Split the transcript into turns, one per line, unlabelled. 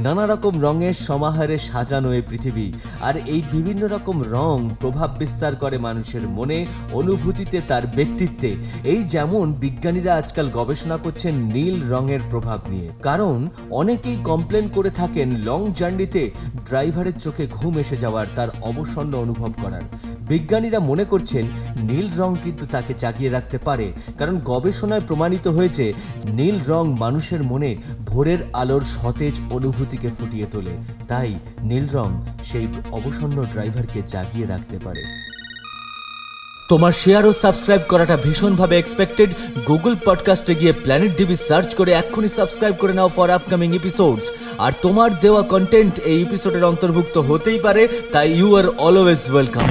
নানা রকম রঙের সমাহারে সাজানো এই পৃথিবী। আর এই বিভিন্ন রকম রং প্রভাব বিস্তার করে মানুষের মনে অনুভূতিতে তার ব্যক্তিত্বে। এই যেমন বিজ্ঞানীরা আজকাল গবেষণা করছেন নীল রঙের প্রভাব নিয়ে। কারণ অনেকেই কমপ্লেন করে থাকেন লং জার্নিতে ড্রাইভারের চোখে ঘুম এসে যাওয়ার তার অবসন্ন অনুভব করার। বিজ্ঞানীরা মনে করছেন নীল রং কিন্তু তাকে জাগিয়ে রাখতে পারে। কারণ গবেষণায় প্রমাণিত হয়েছে নীল রং মানুষের মনে ভোরের আলোর সতেজ অনুভূতিকে ফুটিয়ে তোলে। তাই নীল রং সেই অবসন্ন ড্রাইভারকে জাগিয়ে রাখতে পারে। তোমার শেয়ার ও সাবস্ক্রাইব করাটা ভীষণভাবে এক্সপেক্টেড গুগল পডকাস্টে গিয়ে প্ল্যানেট ডিবি সার্চ করে এক্ষুনি সাবস্ক্রাইব করে নাও ফর আপকামিং এপিসোডস আর তোমার দেওয়া কন্টেন্ট এই এপিসোডের অন্তর্ভুক্ত হতেই পারে, তাই ইউ আর অলওয়েজ ওয়েলকাম